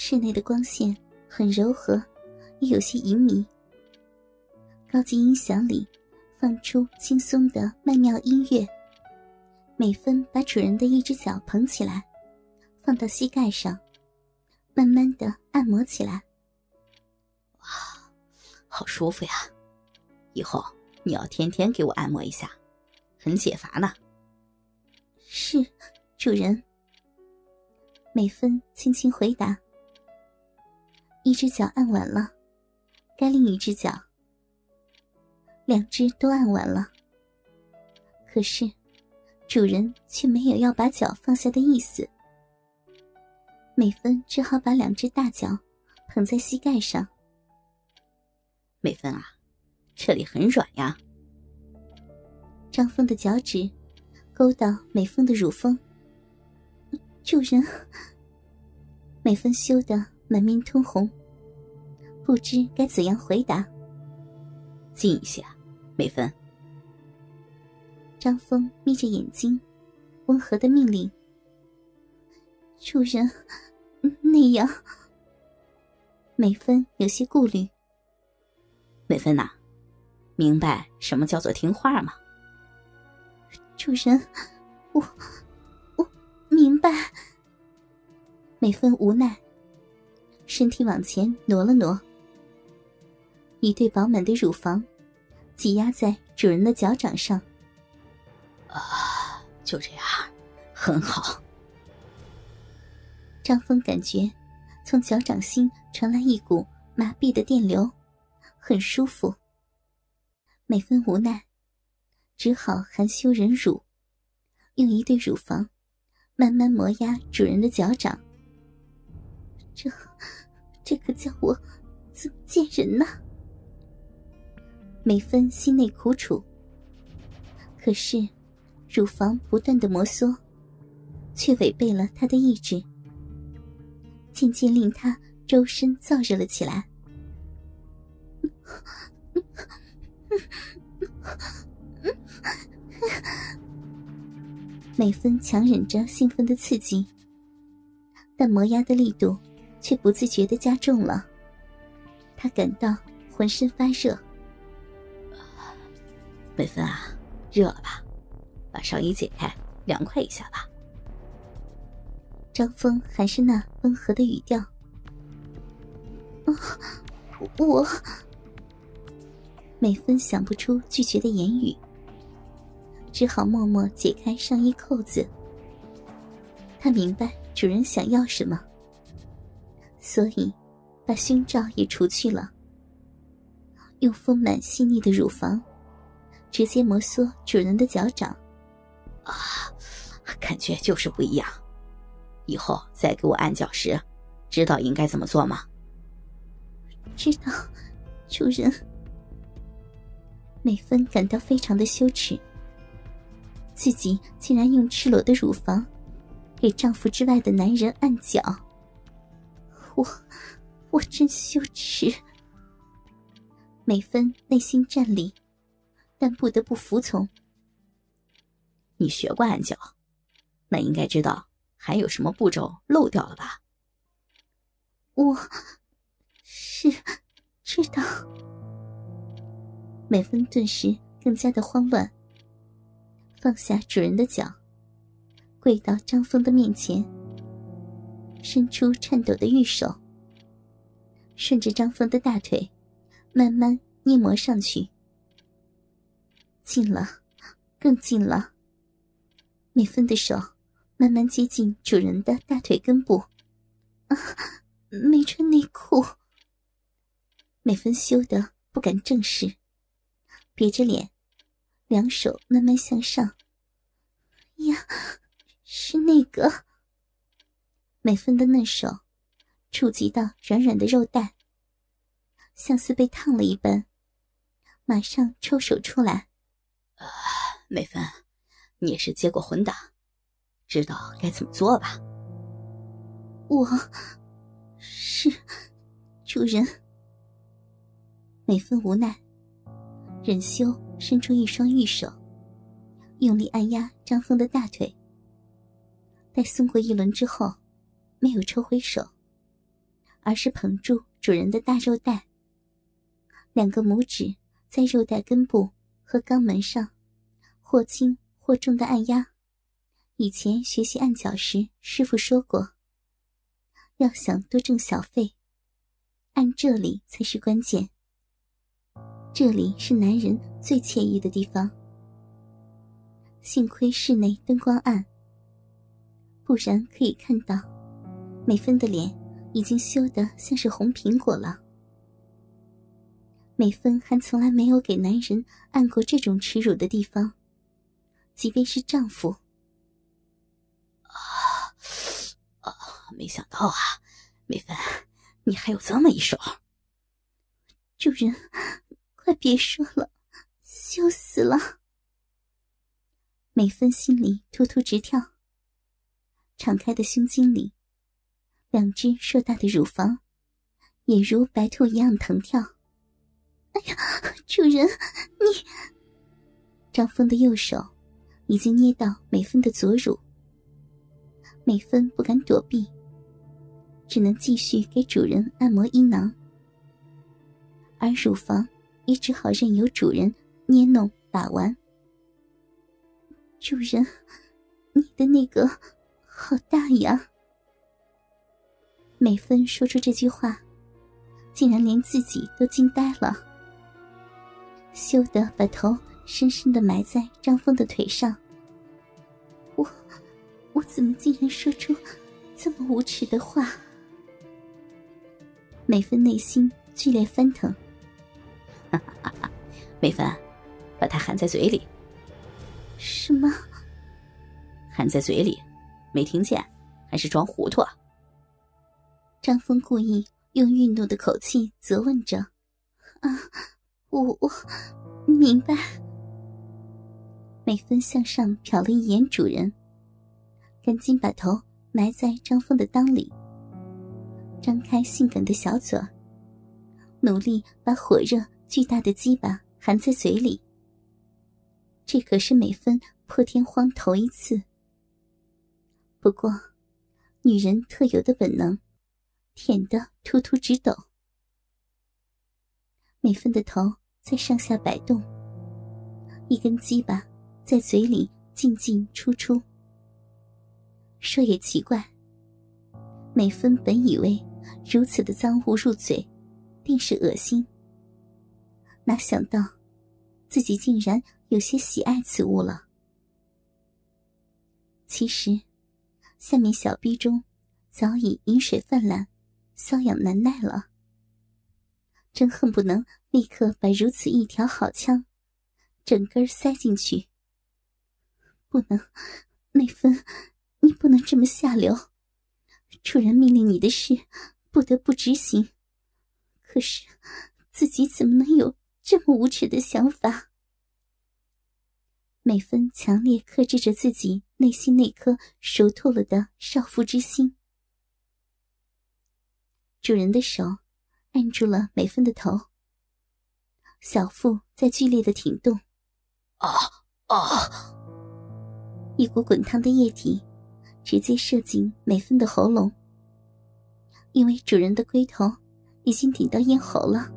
室内的光线很柔和，也有些隐秘。高级音响里放出轻松的曼妙音乐。美芬把主人的一只脚捧起来，放到膝盖上，慢慢的按摩起来。哇，好舒服呀！以后你要天天给我按摩一下，很解乏呢。是，主人。美芬轻轻回答。一只脚按完了，该另一只脚。两只都按完了，可是。主人却没有要把脚放下的意思，美芬只好把两只大脚捧在膝盖上。美芬啊，这里很软呀。张峰的脚趾勾到美芬的乳峰。主人，美芬羞得满面通红，不知该怎样回答。静一些，美芬。张峰眯着眼睛，温和的命令：“主人，那样。”美芬有些顾虑。美芬呐，明白什么叫做听话吗？主人，我我明白。美芬无奈，身体往前挪了挪，一对饱满的乳房挤压在主人的脚掌上。啊，就这样，很好。张峰感觉从脚掌心传来一股麻痹的电流，很舒服。美芬无奈，只好含羞忍辱，用一对乳房慢慢磨压主人的脚掌。这，这可叫我怎么见人呢？美芬心内苦楚，可是。乳房不断的摩挲，却违背了他的意志，渐渐令他周身燥热了起来。美芬强忍着兴奋的刺激，但磨压的力度却不自觉的加重了。他感到浑身发热。美芬啊，热了吧？把上衣解开，凉快一下吧。张峰还是那温和的语调。我……美芬想不出拒绝的言语，只好默默解开上衣扣子。她明白主人想要什么，所以把胸罩也除去了，用丰满细腻的乳房直接摩挲主人的脚掌。啊，感觉就是不一样。以后再给我按脚时，知道应该怎么做吗？知道，主人。美芬感到非常的羞耻，自己竟然用赤裸的乳房给丈夫之外的男人按脚，我，我真羞耻。美芬内心战栗，但不得不服从。你学过暗脚，那应该知道还有什么步骤漏掉了吧？我是知道。美芬顿时更加的慌乱，放下主人的脚，跪到张峰的面前，伸出颤抖的玉手，顺着张峰的大腿慢慢捏磨上去，近了，更近了。美芬的手慢慢接近主人的大腿根部，啊，没穿内裤。美芬羞得不敢正视，别着脸，两手慢慢向上。呀，是那个。美芬的嫩手触及到软软的肉蛋，像似被烫了一般，马上抽手出来。啊，美芬。你也是接过婚的，知道该怎么做吧？我是主人。美芬无奈，忍羞伸出一双玉手，用力按压张峰的大腿。待松过一轮之后，没有抽回手，而是捧住主人的大肉带，两个拇指在肉带根部和肛门上或轻或重的按压。以前学习按脚时，师傅说过，要想多挣小费，按这里才是关键。这里是男人最惬意的地方。幸亏室内灯光暗，不然可以看到美芬的脸已经羞得像是红苹果了。美芬还从来没有给男人按过这种耻辱的地方，即便是丈夫。啊啊！没想到啊，美芬，你还有这么一手。主人，快别说了，羞死了。美芬心里突突直跳，敞开的胸襟里，两只硕大的乳房也如白兔一样腾跳。哎呀，主人，你！张峰的右手已经捏到美芬的左乳，美芬不敢躲避，只能继续给主人按摩阴囊，而乳房也只好任由主人捏弄把玩。主人，你的那个好大呀！美芬说出这句话，竟然连自己都惊呆了，羞得把头深深的埋在张峰的腿上。我，我怎么竟然说出这么无耻的话？美芬内心剧烈翻腾。哈哈哈！美芬，把它含在嘴里。什么？含在嘴里，没听见，还是装糊涂？张峰故意用愠怒的口气责问着：“啊，我我明白。”美芬向上瞟了一眼主人，赶紧把头埋在张峰的裆里，张开性感的小嘴，努力把火热巨大的鸡巴含在嘴里。这可是美芬破天荒头一次。不过，女人特有的本能，舔得突突直抖。美芬的头在上下摆动，一根鸡巴在嘴里进进出出。说也奇怪，美芬本以为如此的脏物入嘴，定是恶心，哪想到自己竟然。有些喜爱此物了。其实，下面小逼中早已饮水泛滥，瘙痒难耐了。真恨不能立刻把如此一条好枪，整根塞进去。不能，美芬，你不能这么下流。主人命令你的事，不得不执行。可是，自己怎么能有这么无耻的想法？美芬强烈克制着自己内心那颗熟透了的少妇之心。主人的手按住了美芬的头，小腹在剧烈的挺动。啊啊！一股滚烫的液体直接射进美芬的喉咙，因为主人的龟头已经顶到咽喉了。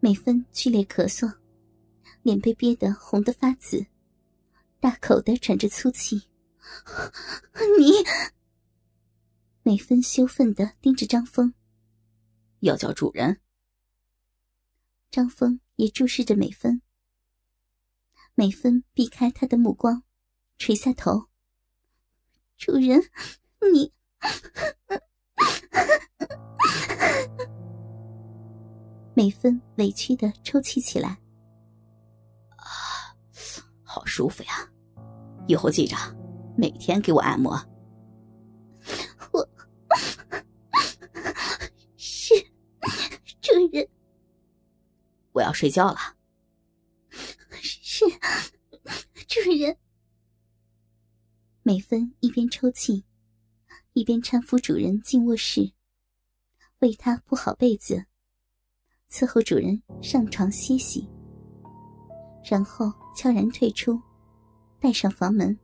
美芬剧烈咳嗽，脸被憋得红得发紫，大口的喘着粗气。你，美芬羞愤的盯着张峰，要叫主人。张峰也注视着美芬，美芬避开他的目光，垂下头。主人，你。美芬委屈的抽泣起来，啊，好舒服呀！以后记着，每天给我按摩。要睡觉了。是主人。美芬一边抽泣，一边搀扶主人进卧室，为他铺好被子。伺候主人上床歇息，然后悄然退出，带上房门。